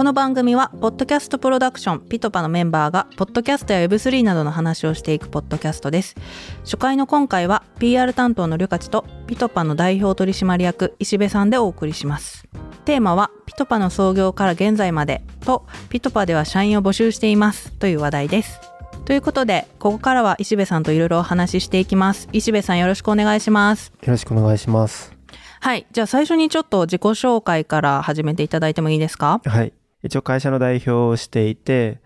この番組はポッドキャストプロダクションピトパのメンバーがポッドキャストや Web3 などの話をしていくポッドキャストです。初回の今回は PR 担当のリュカチとピトパの代表取締役石部さんでお送りします。テーマはピトパの創業から現在までとピトパでは社員を募集していますという話題です。ということでここからは石部さんといろいろお話ししていきます。石部さんよろしくお願いします。よろしくお願いします。はい。じゃあ最初にちょっと自己紹介から始めていただいてもいいですか？はい一応会社の代表をしていて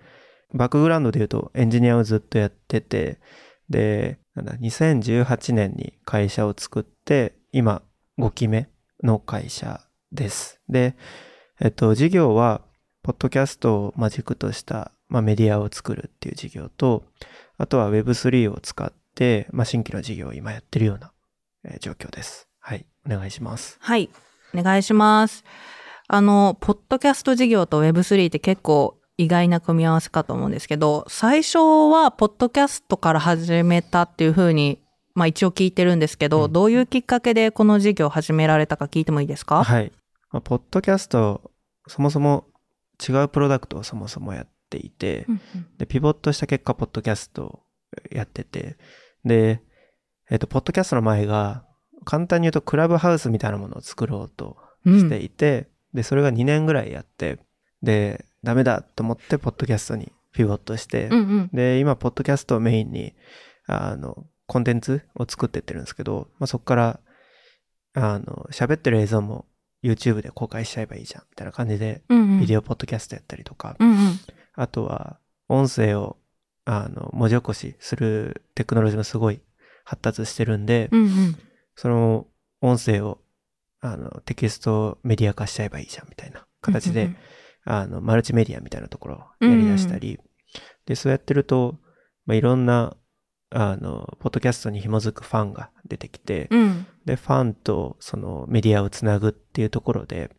バックグラウンドで言うとエンジニアをずっとやっててでなんだ2018年に会社を作って今5期目の会社ですでえっと事業はポッドキャストを軸としたまあ、メディアを作るっていう事業と、あとは Web3 を使って、まあ、新規の事業を今やってるような、えー、状況です。はい。お願いします。はい。お願いします。あの、ポッドキャスト事業と Web3 って結構意外な組み合わせかと思うんですけど、最初はポッドキャストから始めたっていうふうに、まあ一応聞いてるんですけど、うん、どういうきっかけでこの事業を始められたか聞いてもいいですか？はい。まあ、ポッドキャスト、そもそも違うプロダクトをそもそもやっていて、うんうん、で、ピボットした結果、ポッドキャストをやってて、で、えっ、と、ポッドキャストの前が、簡単に言うとクラブハウスみたいなものを作ろうとしていて、うん、で、それが2年ぐらいやって、で、ダメだと思って、ポッドキャストにピボットして、うんうん、で、今、ポッドキャストをメインに、あの、コンテンツを作ってってるんですけど、まあ、そこから、あの、喋ってる映像も YouTube で公開しちゃえばいいじゃん、みたいな感じで、ビデオポッドキャストやったりとか、うんうん、あとは、音声を、あの、文字起こしするテクノロジーもすごい発達してるんで、うんうん、その音声を、あの、テキストメディア化しちゃえばいいじゃん、みたいな形で、うんうん、あの、マルチメディアみたいなところをやり出したり、うんうん、で、そうやってると、まあ、いろんな、あの、ポッドキャストに紐づくファンが出てきて、うん、で、ファンとそのメディアをつなぐっていうところで、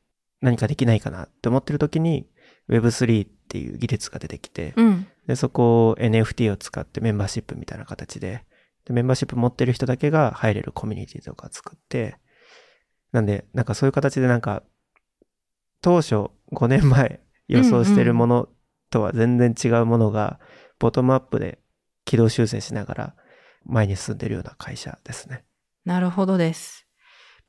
何かできないかなって思ってる時に、Web3 っていう技術が出てきて、うん、で、そこを NFT を使ってメンバーシップみたいな形で、で、メンバーシップ持ってる人だけが入れるコミュニティとか作って、なんで、なんかそういう形でなんか、当初5年前予想してるものとは全然違うものが、ボトムアップで軌道修正しながら前に進んでるような会社ですね。なるほどです。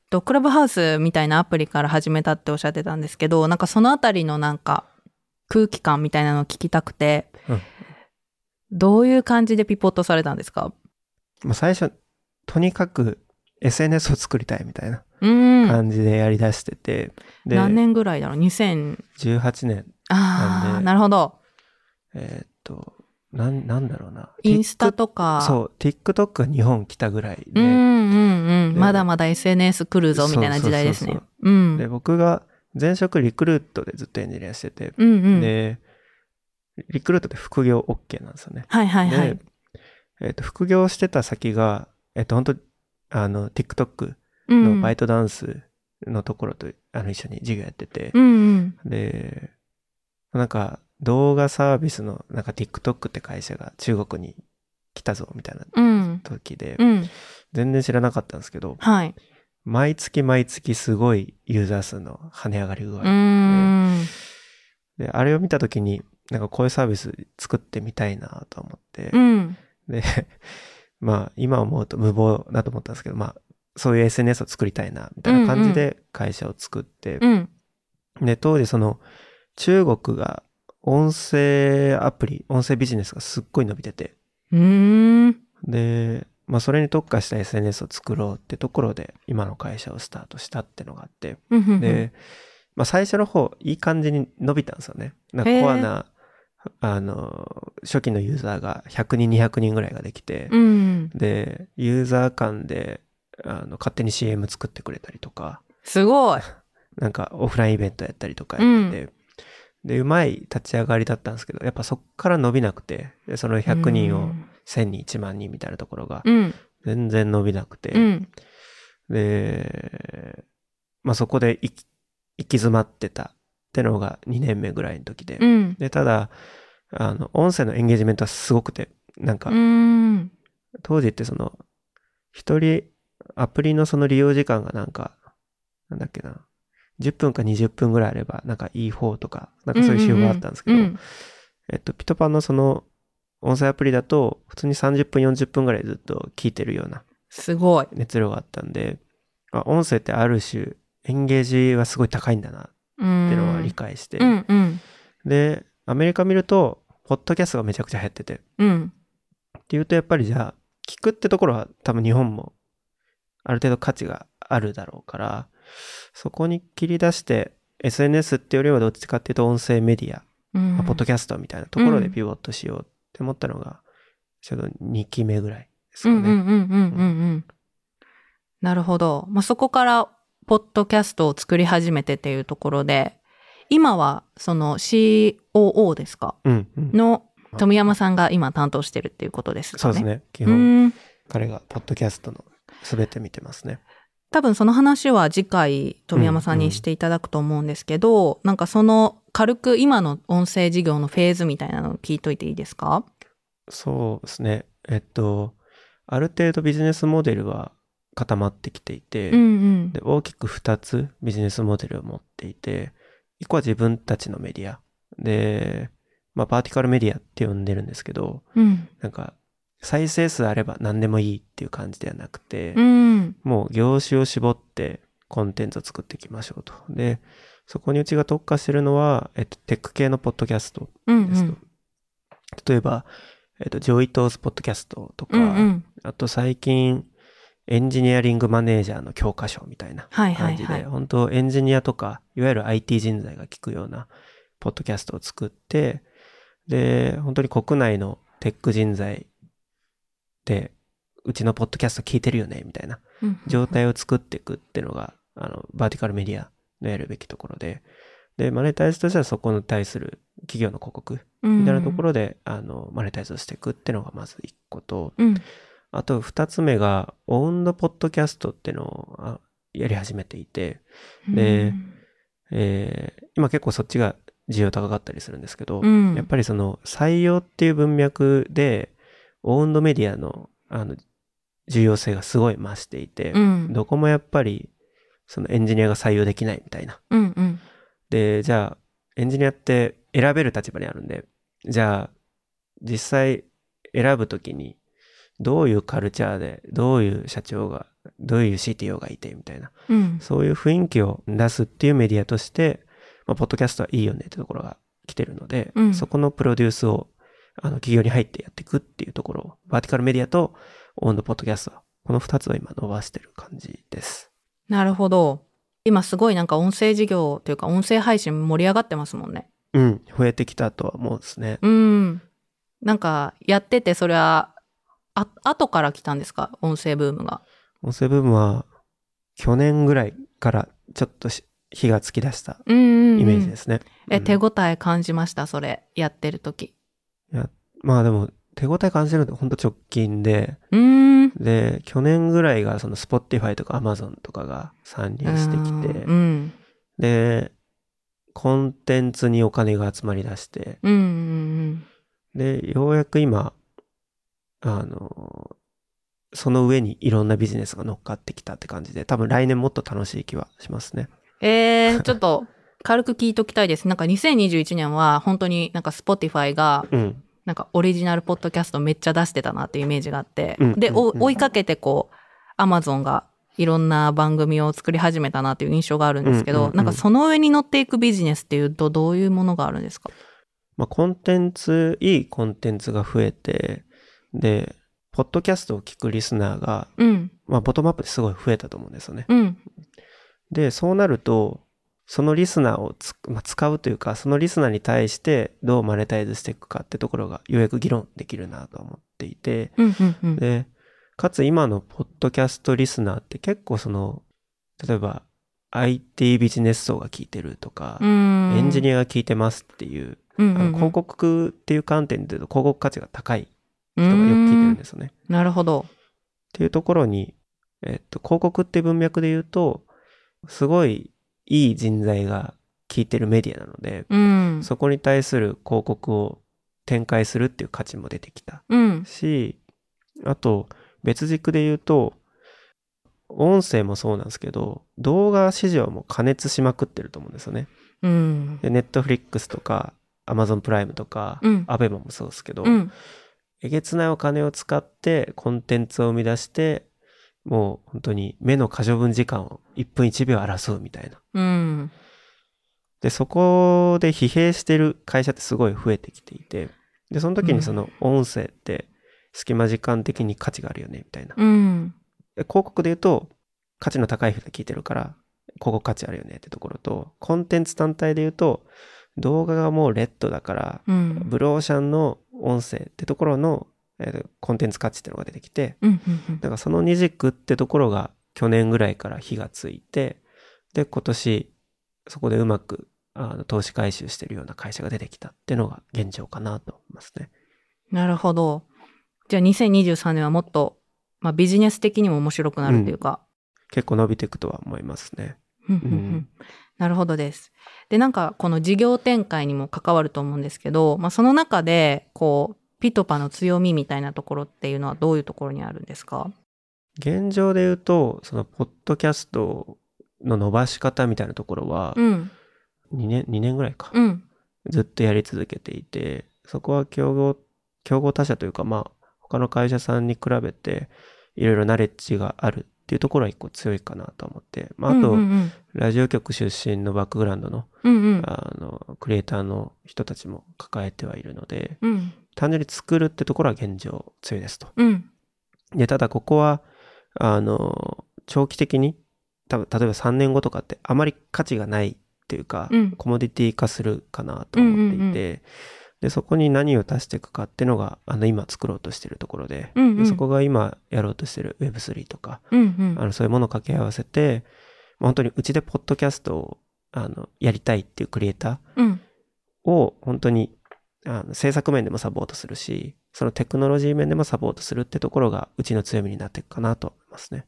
と、クラブハウスみたいなアプリから始めたっておっしゃってたんですけど、なんかそのあたりのなんか空気感みたいなのを聞きたくて、うん、どういう感じでピポットされたんですか？まあ最初、とにかく SNS を作りたいみたいな感じでやりだしてて。何年ぐらいだろう ?2018 年ああ、なるほど。えー、っと、なん、なんだろうな。インスタとか。そう、TikTok が日本来たぐらいで。うんうんうん。まだまだ SNS 来るぞみたいな時代ですね。うん。で、僕が前職リクルートでずっとエンジニアしてて、うんうん、で、リクルートって副業 OK なんですよね。はいはいはい。えっ、ー、と、副業してた先が、えっ、ー、と、本当あの、TikTok のバイトダンスのところと、うん、あの、一緒に授業やってて、うんうん、で、なんか、動画サービスの、なんか TikTok って会社が中国に来たぞ、みたいな時で、うん。うん、全然知らなかったんですけど、はい。毎月毎月すごいユーザー数の跳ね上がり具合で、で、あれを見た時に、なんかこういうサービス作ってみたいなと思って、うん、で、まあ今思うと無謀だと思ったんですけど、まあそういう SNS を作りたいな、みたいな感じで会社を作って、うん。うん、で、当時その中国が音声アプリ、音声ビジネスがすっごい伸びてて、で、まあそれに特化した SNS を作ろうってところで今の会社をスタートしたってのがあって、で、まあ最初の方いい感じに伸びたんですよね。なんかコアな、あの、初期のユーザーが100人、200人ぐらいができて、うん、で、ユーザー間で、あの、勝手に CM 作ってくれたりとか。すごい。なんかオフラインイベントやったりとかやってて、で、うまい立ち上がりだったんですけど、やっぱそっから伸びなくて、その100人を1000人、1万人みたいなところが、全然伸びなくて、うん、で、まあそこで行き詰まってたってのが2年目ぐらいの時で、うん、で、ただ、あの、音声のエンゲージメントはすごくて、なんか、当時ってその、一人、アプリのその利用時間がなんか、なんだっけな、10分か20分ぐらいあれば、なんかいい方とか、なんかそういう仕様があったんですけど、うんうんえっと、ピトパンのその音声アプリだと、普通に30分、40分ぐらいずっと聞いてるようなすごい。熱量があったんで、あ音声ってある種、エンゲージはすごい高いんだなっうんていうのは理解して、うん。うんで、アメリカ見ると、ポッドキャストがめちゃくちゃ流行ってて、ってうんいうとやっぱりじゃあ、聞くってところは多分日本もある程度価値があるだろうから、そこに切り出して、SNS ってよりはどっちかっていうと音声メディア、うんまあポッドキャストみたいなところでうんピボットしようって思ったのが、ちょうど2期目ぐらいですかね。なるほど。まあ、そこから、ポッドキャストを作り始めてっていうところで、今は、その COO ですか？うんうんの富山さんが今担当してるっていうことですかね。そうですね。基う本、ん。彼がポッドキャストの全て見てますね。多分その話は次回富山さんにしていただくと思うんですけど、なんかその軽く今の音声事業のフェーズみたいなのを聞いといていいですか？そうですね。えっと、ある程度ビジネスモデルは固まってきていて、うんうん。で大きく2つビジネスモデルを持っていて、1個は自分たちのメディア。で、まあ、バーティカルメディアって呼んでるんですけど、うん。なんか、再生数あれば何でもいいっていう感じではなくて、うん。もう業種を絞ってコンテンツを作っていきましょうと。で、そこにうちが特化してるのは、えっと、テック系のポッドキャストうん。ですと。例えば、えっと、 Joi Ito's Podcast とか、うんうん。あと最近、エンジニアリングマネージャーの教科書みたいなはいはい感じで、はい。本当エンジニアとか、いわゆる IT 人材が聞くようなポッドキャストを作って、で、本当に国内のテック人材で、うちのポッドキャスト聞いてるよね、みたいな。うん状態を作っていくっていうのが、あの、バーティカルメディアのやるべきところで、で、マネタイズとしてはそこに対する企業の広告みたいなところで、あの、マネタイズをしていくっていうのがまず一個と、うん。あと二つ目が、オウンドポッドキャストっていうのをあやり始めていて、でえー今結構そっちが需要高かったりするんですけど、うん。やっぱりその採用っていう文脈で、オウンドメディアのあの重要性がすごい増していて、うん。どこもやっぱりそのエンジニアが採用できないみたいな。うんうん。で、じゃあ、エンジニアって選べる立場にあるんで、じゃあ、実際選ぶときに、どういうカルチャーで、どういう社長が、どういう CTO がいて、みたいな、うん。そういう雰囲気を出すっていうメディアとして、まあ、ポッドキャストはいいよねってところが来てるので、うんそこのプロデュースを、あの、企業に入ってやっていくっていうところを、バーティカルメディアとオンドポッドキャスト、この二つを今伸ばしてる感じです。なるほど。今すごいなんか音声事業というか音声配信盛り上がってますもんね。うん、増えてきたとは思うんですね。うん。なんかやっててそれは、あ、後から来たんですか？音声ブームが。音声ブームは去年ぐらいからちょっとし火がつき出したうんうん、うん。イメージですね。え、うん手応え感じました？それ、やってる時。まあでも手応え感じるのって本当直近で。で、去年ぐらいがその Spotify とか Amazon とかが参入してきて、うん。で、コンテンツにお金が集まり出して、うん。うん。で、ようやく今、あの、その上にいろんなビジネスが乗っかってきたって感じで、多分来年もっと楽しい気はしますね。えー、ちょっと軽く聞いときたいです。なんか2021年は本当になんか Spotify がうん。なんかオリジナルポッドキャストめっちゃ出してたなっていうイメージがあって、うんで、追いかけてこう、Amazon がいろんな番組を作り始めたなっていう印象があるんですけど、うんうんうんなんかその上に乗っていくビジネスっていうとどういうものがあるんですか？まあ、コンテンツ、いいコンテンツが増えて、で、ポッドキャストを聞くリスナーが、うん、まあ、ボトムアップですごい増えたと思うんですよね。うん、で、そうなると、そのリスナーをつ、まあ、使うというか、そのリスナーに対してどうマネタイズしていくかってところが、ようやく議論できるなと思っていて、うん、うん、うん。で、かつ今のポッドキャストリスナーって結構その、例えば IT ビジネス層が聞いてるとか、うんエンジニアが聞いてますっていう、うんうんうんあの広告っていう観点で言うと広告価値が高い人がよく聞いてるんですよね。なるほど。っていうところに、えっと、広告って文脈で言うと、すごいいい人材が聞いてるメディアなので、うん。そこに対する広告を展開するっていう価値も出てきたうん。し、あと別軸で言うと、音声もそうなんですけど、動画市場も加熱しまくってると思うんですよね。うん。で、ネットフリックスとか、アマゾンプライムとか、うんアベマもそうですけど、うん。えげつないお金を使ってコンテンツを生み出して、もう本当に目の過剰分時間を1分1秒争うみたいな。うん。で、そこで疲弊してる会社ってすごい増えてきていて、で、その時にその音声って隙間時間的に価値があるよね、みたいな。うん。で広告で言うと、価値の高い人が聞いてるから、広告価値あるよねってところと、コンテンツ単体で言うと、動画がもうレッドだから、うん。ブルーオーシャンの音声ってところの、えーコンテンツ価値っていうのが出てきて、うん。うん。だからその二軸ってところが去年ぐらいから火がついて、で、今年、そこでうまくあの投資回収してるような会社が出てきたっていうのが現状かなと思いますね。なるほど。じゃあ2023年はもっと、まあ、ビジネス的にも面白くなるっていうか。結構伸びていくとは思いますね。うんうんうんうんなるほどです。で、なんかこの事業展開にも関わると思うんですけど、まあその中で、こう、ピトパの強みみたいなところっていうのはどういうところにあるんですか？現状で言うと、そのポッドキャストの伸ばし方みたいなところは、うん。2年、2年ぐらいか。うん。ずっとやり続けていて、そこは競合、競合他社というか、まあ、他の会社さんに比べて、いろいろナレッジがあるっていうところは一個強いかなと思って、まあ、あと、うんうんラジオ局出身のバックグラウンドの、うん。うんうん。あの、クリエイターの人たちも抱えてはいるので、うん。単純に作るってところは現状強いですと。うん。で、ただここは、あの、長期的に、多分例えば3年後とかってあまり価値がないっていうか、うんコモディティ化するかなと思っていて、うんうんうんで、そこに何を足していくかっていうのが、あの、今作ろうとしてるところで、うんうんでそこが今やろうとしてる Web3 とか、うんうんあの、そういうものを掛け合わせて、まあ本当にうちでポッドキャストを、あの、やりたいっていうクリエイタうん。ーを、本当に、あの制作面でもサポートするし、そのテクノロジー面でもサポートするってところが、うちの強みになっていくかなと思いますね。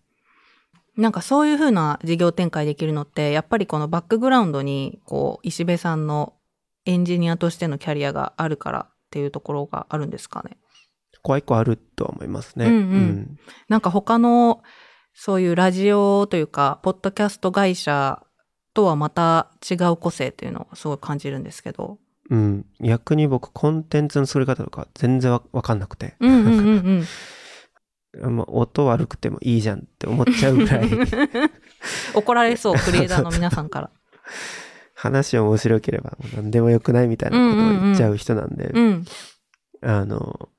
なんかそういうふうな事業展開できるのって、やっぱりこのバックグラウンドに、こう、石部さんのエンジニアとしてのキャリアがあるからっていうところがあるんですかね？ここは一個あるとは思いますね。うんうんなんか他の、そういうラジオというか、ポッドキャスト会社とはまた違う個性っていうのをすごい感じるんですけど。うん。逆に僕、コンテンツの作り方とか全然わわかんなくて、うんうんうんうん。まあ、音悪くてもいいじゃんって思っちゃうぐらい、怒られそう、クリエイターの皆さんから。話面白ければ何でもよくないみたいなことを言っちゃう人なんで、うん。あの、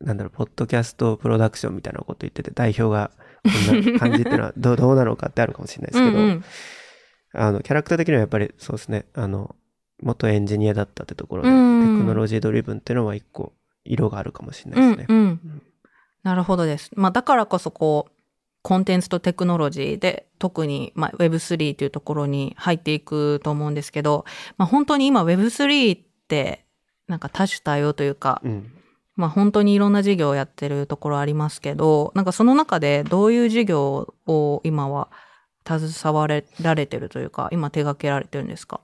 なんだろう、ポッドキャストプロダクションみたいなこと言ってて、代表がこんな感じっていうのはどうどうなのかってあるかもしれないですけど、うんうんあの、キャラクター的にはやっぱりそうですね、あの、元エンジニアだったってところで、うんうんテクノロジードリブンっていうのは一個色があるかもしれうないですね。んうん。なるほどです。まあだからこそこう、コンテンツとテクノロジーで特に、まあ、Web3 というところに入っていくと思うんですけど、まあ本当に今 Web3 ってなんか多種多様というか、うん。まあ本当にいろんな事業をやってるところありますけど、なんかその中でどういう事業を今は携わられてるというか、今手掛けられてるんですか？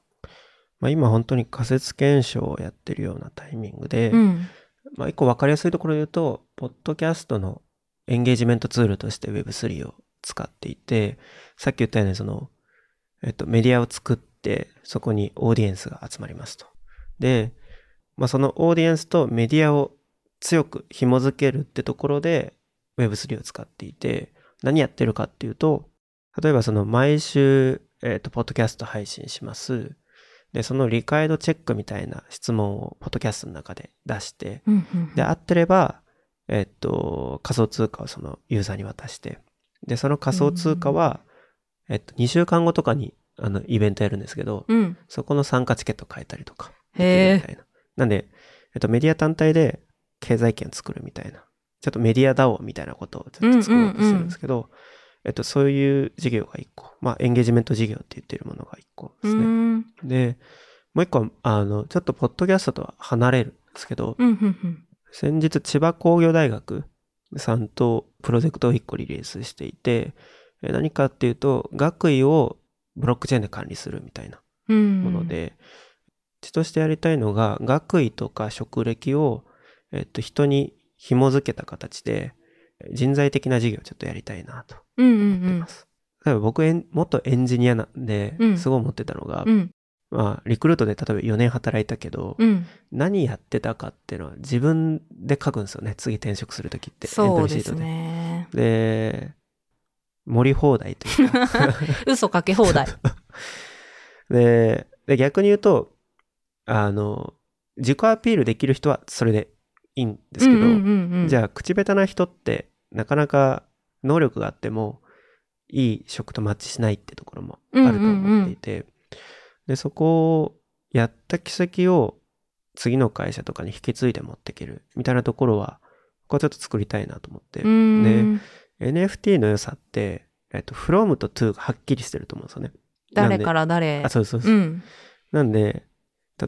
まあ、今本当に仮説検証をやってるようなタイミングで、うん。まあ、一個分かりやすいところで言うと、ポッドキャストのエンゲージメントツールとして Web3 を使っていて、さっき言ったようにその、えっと、メディアを作って、そこにオーディエンスが集まりますと。で、まあ、そのオーディエンスとメディアを強く紐づけるってところで Web3 を使っていて、何やってるかっていうと、例えばその毎週、えっと、ポッドキャスト配信します。で、その理解度チェックみたいな質問をポッドキャストの中で出して、うんうんで、合ってれば、えっと、仮想通貨をそのユーザーに渡して、で、その仮想通貨は、えっと、2週間後とかに、あの、イベントやるんですけど、うん。そこの参加チケット変えたりとか。へーできるみたいな。なんで、えっと、メディア単体で経済圏作るみたいな。ちょっとメディア DAO みたいなことをちょっと作ろうとしてるんですけど、えっと、そういう事業が一個。まあ、エンゲージメント事業って言ってるものが一個ですね。うん。で、もう一個は、あの、ちょっとポッドキャストとは離れるんですけど、うん。うん。先日千葉工業大学さんとプロジェクトを1個リリースしていて、え何かっていうと、学位をブロックチェーンで管理するみたいなうん。もので、うちとしてやりたいのが、学位とか職歴を、えっと、人に紐づけた形で、人材的な事業をちょっとやりたいなとうんうんうん思ってま。す。例えば僕エン、元エンジニアなんでう、んすごい思ってたのが、うんまあ、リクルートで例えば4年働いたけど、うん。何やってたかっていうのは自分で書くんですよね。次転職するときって。エントリーシートで。ね。で、盛り放題というか。嘘かけ放題。でで、逆に言うと、あの、自己アピールできる人はそれでいいんですけど、うんうんうんうん、じゃあ口下手な人ってなかなか能力があってもいい職とマッチしないってところもあると思っていて、で、そこをやった軌跡を次の会社とかに引き継いで持っていけるみたいなところは、ここはちょっと作りたいなと思って、うーん、NFT の良さって、えっと、from と to がはっきりしてると思うんですよね。誰からら誰？あ、そうそうそう。うん。なんで、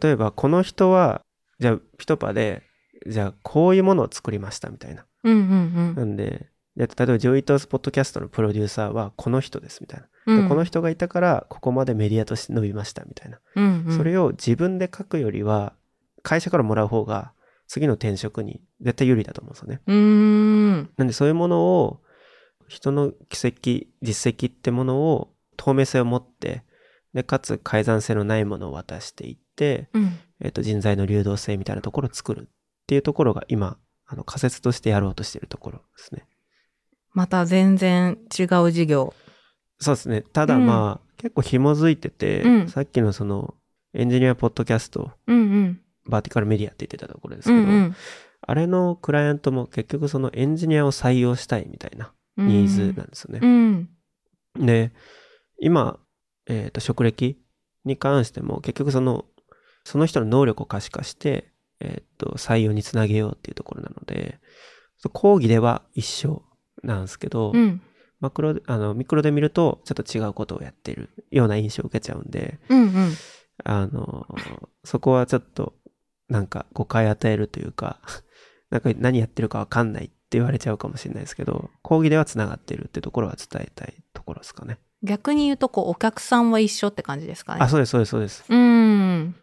例えばこの人は、じゃあ PitPa で、じゃあこういうものを作りましたみたいな。うんうんなんで、で例えば Joi Ito's Podcast のプロデューサーはこの人ですみたいな。うん。でこの人がいたからここまでメディアとして伸びましたみたいな。うんうん、それを自分で書くよりは、会社からもらう方が次の転職に絶対有利だと思うんですよね。ん。なんでそういうものを、人の奇跡、実績ってものを透明性を持って、で、かつ改ざん性のないものを渡していって、うん。えっ、と、人材の流動性みたいなところを作るっていうところが今、あの仮説としてやろうとしているところですね。また全然違う事業。そうですね。ただまあ、結構紐づいてて、うんさっきのその、エンジニアポッドキャスト、うんうん。バーティカルメディアって言ってたところですけど、うんうん。あれのクライアントも結局そのエンジニアを採用したいみたいなニーズなんですよね。うん。で、今、えっ、と、職歴に関しても、結局その、その人の能力を可視化して、えっ、と、採用につなげようっていうところなので、講義では一緒なんですけど、うん。マクロで、あの、ミクロで見ると、ちょっと違うことをやってるような印象を受けちゃうんで、うんうん。あの、そこはちょっと、なんか誤解与えるというか、なんか何やってるかわかんないって言われちゃうかもしれないですけど、講義では繋がってるってところは伝えたいところですかね。逆に言うと、こう、お客さんは一緒って感じですかね。あ、そうです、そうです、そうです。うん。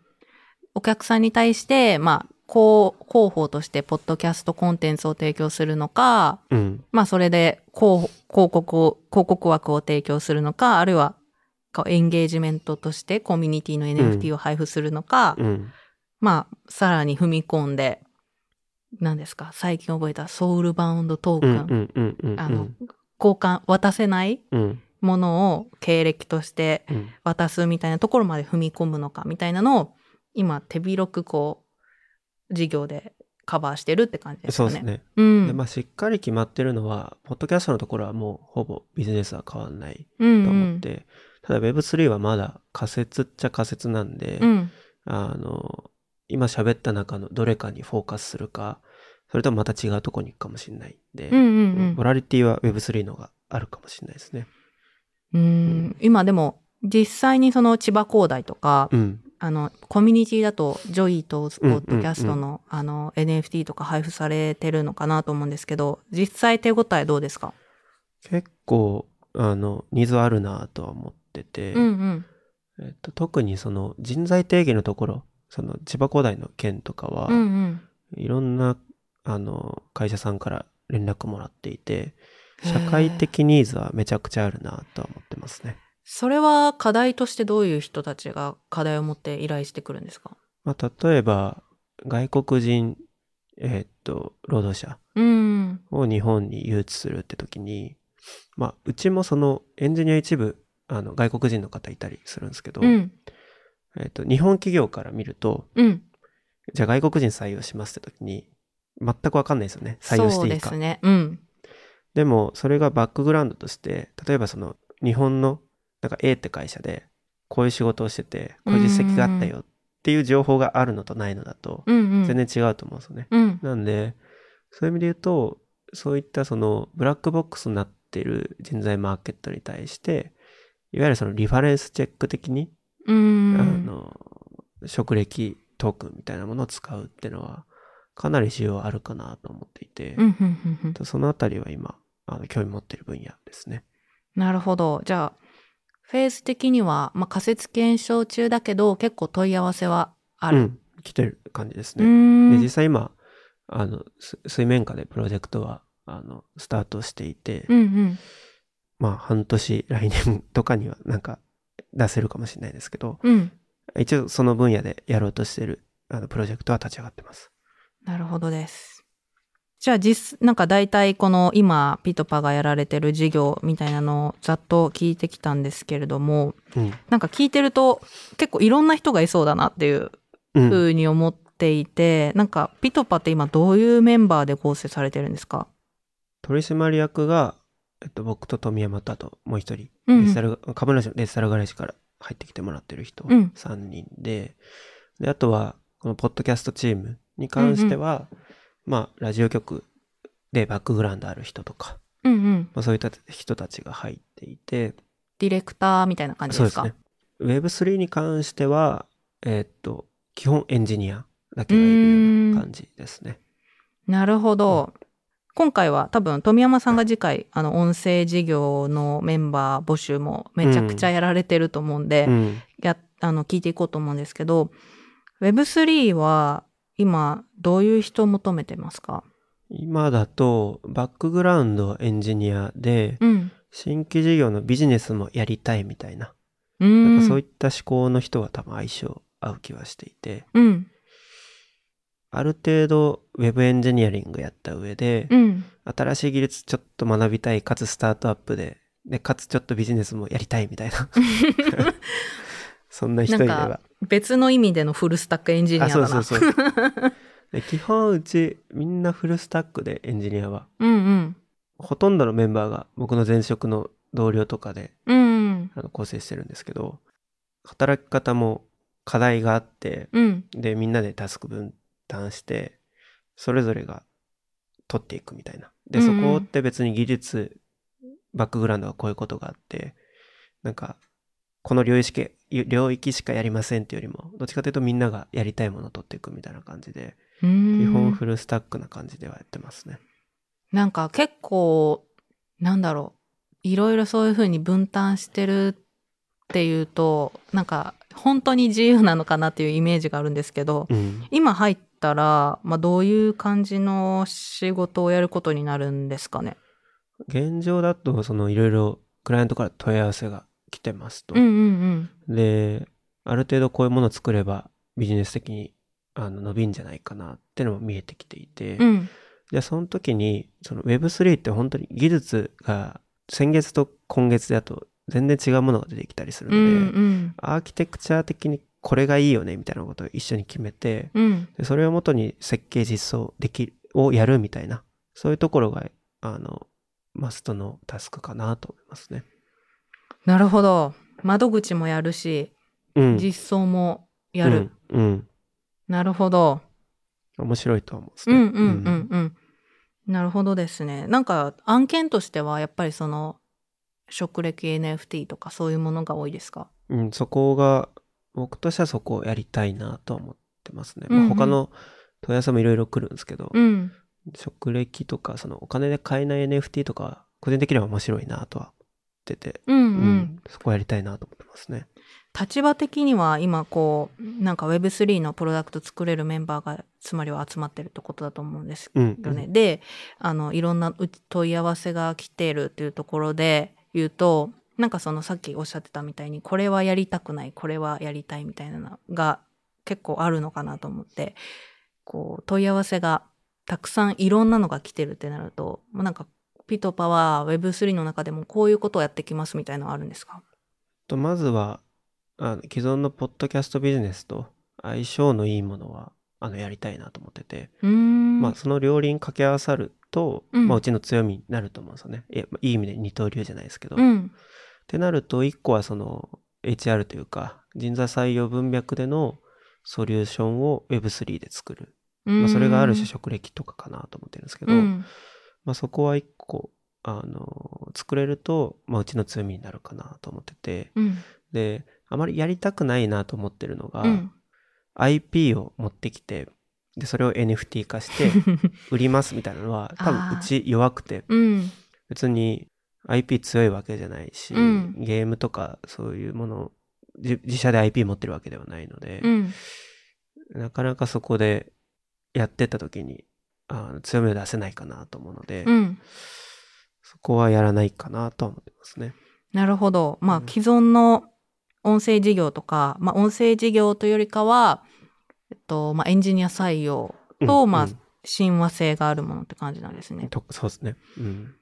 お客さんに対して、まあ、広報として、ポッドキャストコンテンツを提供するのか、うん。まあ、それで広、広告を、広告枠を提供するのか、あるいは、こうエンゲージメントとしてコミュニティの NFT を配布するのか、うん。まあ、さらに踏み込んで、何ですか、最近覚えたソウルバウンドトーうん。クン。あの、交換、渡せないうん。ものを経歴としてうん。渡すみたいなところまで踏み込むのかみたいなのを今手広くこう事業でカバーしてるって感じですかね。そうですね。うん。で、まあ、しっかり決まってるのは、ポッドキャストのところはもうほぼビジネスは変わんないうんと思って、ただ Web3 はまだ仮説っちゃ仮説なんで、うん。うん。あの、今喋った中のどれかにフォーカスするか、それともまた違うとこに行くかもしれないんで、うんうんボラティリティは Web3 のがあるかもしれないですね。うん。うん。今でも実際にその千葉工大とか、うん。あの、コミュニティだと、 Joi Ito's Podcast うんの、あの、NFT とか配布されてるのかなと思うんですけど、実際手応えどうですか？結構、あの、ニーズはあるなとは思ってて、うんうん。えっと、特にその人材定義のところ、その千葉工大の件とかは、うんうん。いろんな、あの、会社さんから連絡もらっていて、社会的ニーズはめちゃくちゃあるなとは思ってますね。それは課題としてどういう人たちが課題を持って依頼してくるんですか？まあ、例えば、外国人、えっと、労働者うん。を日本に誘致するって時に、まあ、うちもそのエンジニア一部、あの、外国人の方いたりするんですけど、うん。えっと、日本企業から見ると、うん。じゃあ外国人採用しますって時に、全くわかんないですよね。採用していいか。そうですね。うん。でも、それがバックグラウンドとして、例えばその、日本の、なんか A って会社で、こういう仕事をしてて、こういう実績があったよっていう情報があるのとないのだと、うんうん。全然違うと思うんですよね。うん。なんで、そういう意味で言うと、そういったその、ブラックボックスになっている人材マーケットに対して、いわゆるそのリファレンスチェック的に、うん。あの、職歴トークンみたいなものを使うっていうのは、かなり需要あるかなと思っていて、うん、うん、うんうん。そのあたりは今、あの興味持っている分野ですね。なるほど。じゃあ、フェーズ的には、まあ、仮説検証中だけど、結構問い合わせはある。うん、来てる感じですうね。ん。で実際今、あの、す水面下でプロジェクトは、あの、スタートしていて、うんうん。まあ半年、来年とかにはなんか出せるかもしれないですけど、うん。一応その分野でやろうとしてるあのプロジェクトは立ち上がってます。なるほどです。じゃあ実、なんか大体この今、ピトパがやられてる事業みたいなのをざっと聞いてきたんですけれども、うん。なんか聞いてると結構いろんな人がいそうだなっていううん、ふうに思っていて、なんかピトパって今どういうメンバーで構成されてるんですか？取締役が、えっと、僕と富山とあともう一人、うんうん。デジタル、株主のデジタルガレージから入ってきてもらってる人うん。3人で、で、あとは、このポッドキャストチームに関しては、まあ、ラジオ局でバックグラウンドある人とか、うんうん。まあ、そういった人たちが入っていて、ディレクターみたいな感じでか？そうですすね。Web3 に関しては、えーっと、基本エンジニアだけがいるような感じですね。なるほど。今回は多分富山さんが次回あの音声事業のメンバー募集もめちゃくちゃやられてると思うんで、うん。やあの聞いていこうと思うんですけど Web3 は今どういう人を求めてますか？今だと、バックグラウンドエンジニアで、うん。新規事業のビジネスもやりたいみたいな、うなんかん。そういった思考の人は多分相性合う気はしていて、うん。ある程度ウェブエンジニアリングやった上で、うん。新しい技術ちょっと学びたい、かつスタートアップで、で、かつちょっとビジネスもやりたいみたいな。そんな人いれば。別の意味でのフルスタックエンジニアあ、だな。そうそうそう。で基本うちみんなフルスタックでエンジニアは。うんうん。ほとんどのメンバーが僕の前職の同僚とかでうんうん。あの構成してるんですけど、働き方も課題があって、うん。で、みんなでタスク分担して、それぞれが取っていくみたいな。で、そこって別に技術、バックグラウンドがこういうことがあって、なんか、この領域領域しかやりませんっていうよりも、どっちかというとみんながやりたいものを取っていくみたいな感じで、基基本フルスタックな感じではやってますね。なんか結構、なんだろう。いろいろそういうふうに分担してるっていうと、なんか本当に自由なのかなっていうイメージがあるんですけど、うん。今入ったら、まあどういう感じの仕事をやることになるんですかね？現状だと、そのいろいろクライアントから問い合わせが来てますと。うんうんで、ある程度こういうものを作ればビジネス的にあの伸びんじゃないかなってのも見えてきていて、うん。うん。じゃあその時に、その Web3 って本当に技術が先月と今月だと全然違うものが出てきたりするうので、んうん。アーキテクチャ的にこれがいいよねみたいなことを一緒に決めて、うん。でそれをもとに設計実装できる、をやるみたいな、そういうところが、あの、マストのタスクかなと思いますね。なるほど。窓口もやるし、うん。実装もやる。うん。うん。なるほど。面白いと思うんですね。うんうんうんうん。なるほどですね。なんか案件としてはやっぱりその職歴 NFT とかそういうものが多いですか？うん、そこが、僕としてはそこをやりたいなと思ってますね。うんうんまあ、他の問い合わせもいろいろ来るんですけど、うん。職歴とか、そのお金で買えない NFT とか、個人的には面白いなとはてて、うんうん。うんそこをやりたいなと思ってますね。立場的には今こうなんか Web3 のプロダクト作れるメンバーがつまりは集まってるってことだと思うんですうん。よね。であのいろんなう問い合わせが来てるっていうところで言うとなんかそのさっきおっしゃってたみたいにこれはやりたくないこれはやりたいみたいなのが結構あるのかなと思ってこう問い合わせがたくさんいろんなのが来てるってなるともうなんかピトパは Web3 の中でもこういうことをやってきますみたいなのはあるんですか？とまずはあの既存のポッドキャストビジネスと相性のいいものはあのやりたいなと思ってて。まあその両輪掛け合わさると、うんまあうちの強みになると思うんですよね。いいい意味で二刀流じゃないですけど。っうん。てなると一個はその HR というか人材採用文脈でのソリューションを Web3 で作る。まあ、それがある種職歴とかかなと思ってるんですけど、うんまあそこは一個、あの、作れると、まあうちの強みになるかなと思ってて、うん。で、あまりやりたくないなと思ってるのが、うん IP を持ってきて、で、それを NFT 化して 売りますみたいなのは、多分うち弱くて、うん。別に IP 強いわけじゃないし、うんゲームとかそういうもの、じ自社で IP 持ってるわけではないので、うん。なかなかそこでやってった時に、あの強みを出せないかなと思うので、うん。そこはやらないかなとは思ってますね。なるほど。まあ、うん既存の音声事業とか、まあ、音声事業というよりかは、えっと、まあ、エンジニア採用と、まあ親和性があるものって感じなんですね。とそうですね。うん。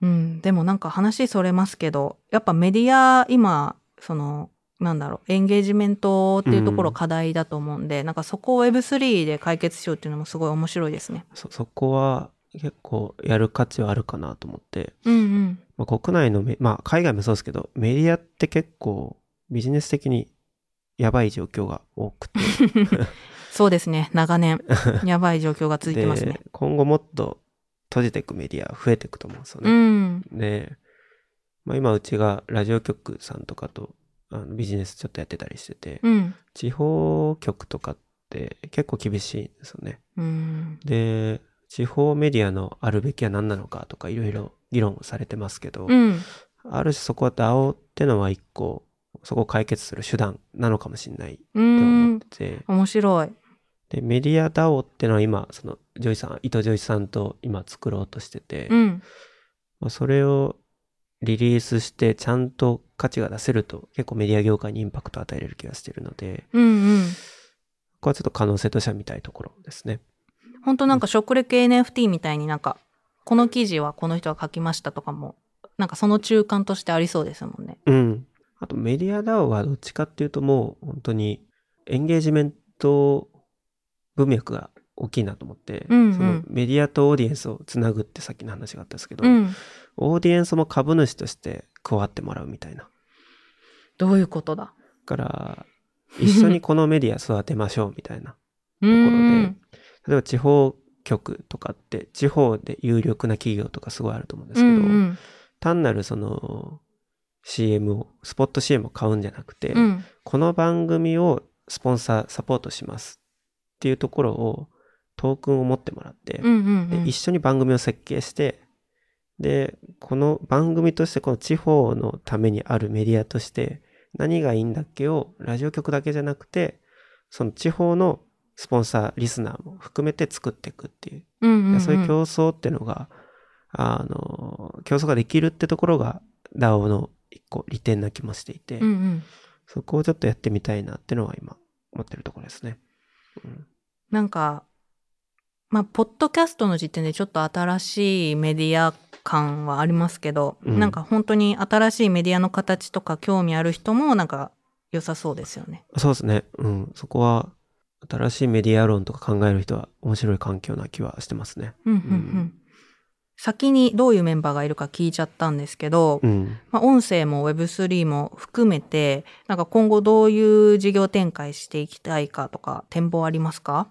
うん。でもなんか話それますけど、やっぱメディア、今、その、なんだろう、エンゲージメントっていうところうん課題だと思うんで、なんかそこを Web3 で解決しようっていうのもすごい面白いですね。そ、そこは結構やる価値はあるかなと思って、うんうん。まあ、国内のメ、まあ海外もそうですけど、メディアって結構ビジネス的にやばい状況が多くて、そうですね。長年、やばい状況が続いてますね。で、今後もっと閉じていくメディア増えていくと思うんですようね。ん。で、まあ今うちがラジオ局さんとかとあのビジネスちょっとやってたりしてて、うん。地方局とかって結構厳しいんですよね。うん。で、地方メディアのあるべきは何なのかとかいろいろ議論されてますけど、うん。ある種そこは DAO ってのは一個、そこを解決する手段なのかもしれないうと思っん。てて、面白い。で、メディア DAO ってのは今、その、ジョイさん、伊藤ジョイさんと今作ろうとしてて、うん。まあ、それをリリースしてちゃんと価値が出せると結構メディア業界にインパクトを与えれる気がしてるので、うんうん。ここはちょっと可能性としては見たいところですね。本当なんか食レ系 NFT みたいになんか、この記事はこの人が書きましたとかも、なんかその中間としてありそうですもんね。うん。あとメディア DAO はどっちかっていうともう本当にエンゲージメント文脈が大きいなと思って、うんうんそのメディアとオーディエンスをつなぐってさっきの話があったんですけど、うん。オーディエンスも株主として加わってもらうみたいな。だどういうことだ？から、一緒にこのメディア育てましょうみたいな。うところでん。例えば地方局とかって地方で有力な企業とかすごいあると思うんですうけど、んうん。単なるその CM を、スポット CM を買うんじゃなくて、うん。この番組をスポンサー、サポートしますっていうところをトークンを持ってもらって。で一緒に番組を設計して、で、この番組としてこの地方のためにあるメディアとして何がいいんだっけをラジオ局だけじゃなくて、その地方のスポンサー、リスナーも含めて作っていくっていう、そういう競争っていうのが、あの、競争ができるってところが DAO の一個利点な気もしていて、うんうん。そこをちょっとやってみたいなっていうのは今思ってるところですね。うんなんか、まあ、ポッドキャストの時点でちょっと新しいメディア感はありますけど、うんなんか本当に新しいメディアの形とか興味ある人もなんか良さそうですよね。そうですね。うん。そこは、新しいメディア論とか考える人は面白い環境な気はしてますね。うんうんうん。先にどういうメンバーがいるか聞いちゃったんですけど、うん。まあ、音声も Web3 も含めて、なんか今後どういう事業展開していきたいかとか展望ありますか？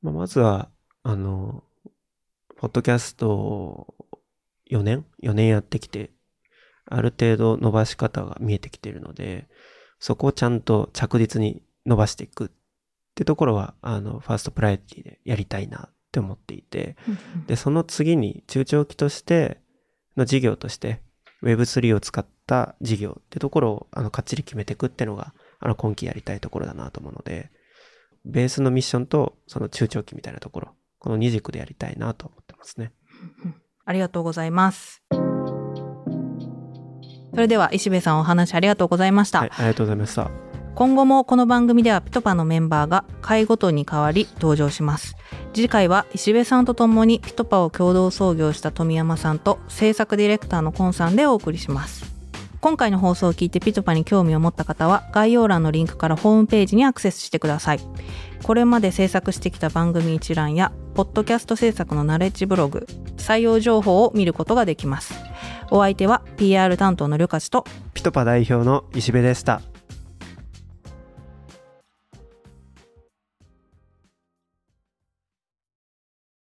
まあ、まずは、あの、ポッドキャストを4年 ?4 年やってきて、ある程度伸ばし方が見えてきているので、そこをちゃんと着実に伸ばしていくってところは、あの、ファーストプライオリティでやりたいなって思っていて、で、その次に中長期としての事業として Web3 を使った事業ってところをあのかっちり決めていくっていうのがあの今期やりたいところだなと思うので、ベースのミッションとその中長期みたいなところ、この二軸でやりたいなと思ってますね。ありがとうございます。それでは石部さんお話ありがとうございました。はい、ありがとうございました。今後もこの番組ではピトパのメンバーが回ごとに変わり登場します次回は石部さんと共にピトパを共同創業した富山さんと制作ディレクターのコンさんでお送りします今回の放送を聞いてピトパに興味を持った方は概要欄のリンクからホームページにアクセスしてくださいこれまで制作してきた番組一覧やポッドキャスト制作のナレッジブログ採用情報を見ることができますお相手は PR 担当のりょかちとピトパ代表の石部でした。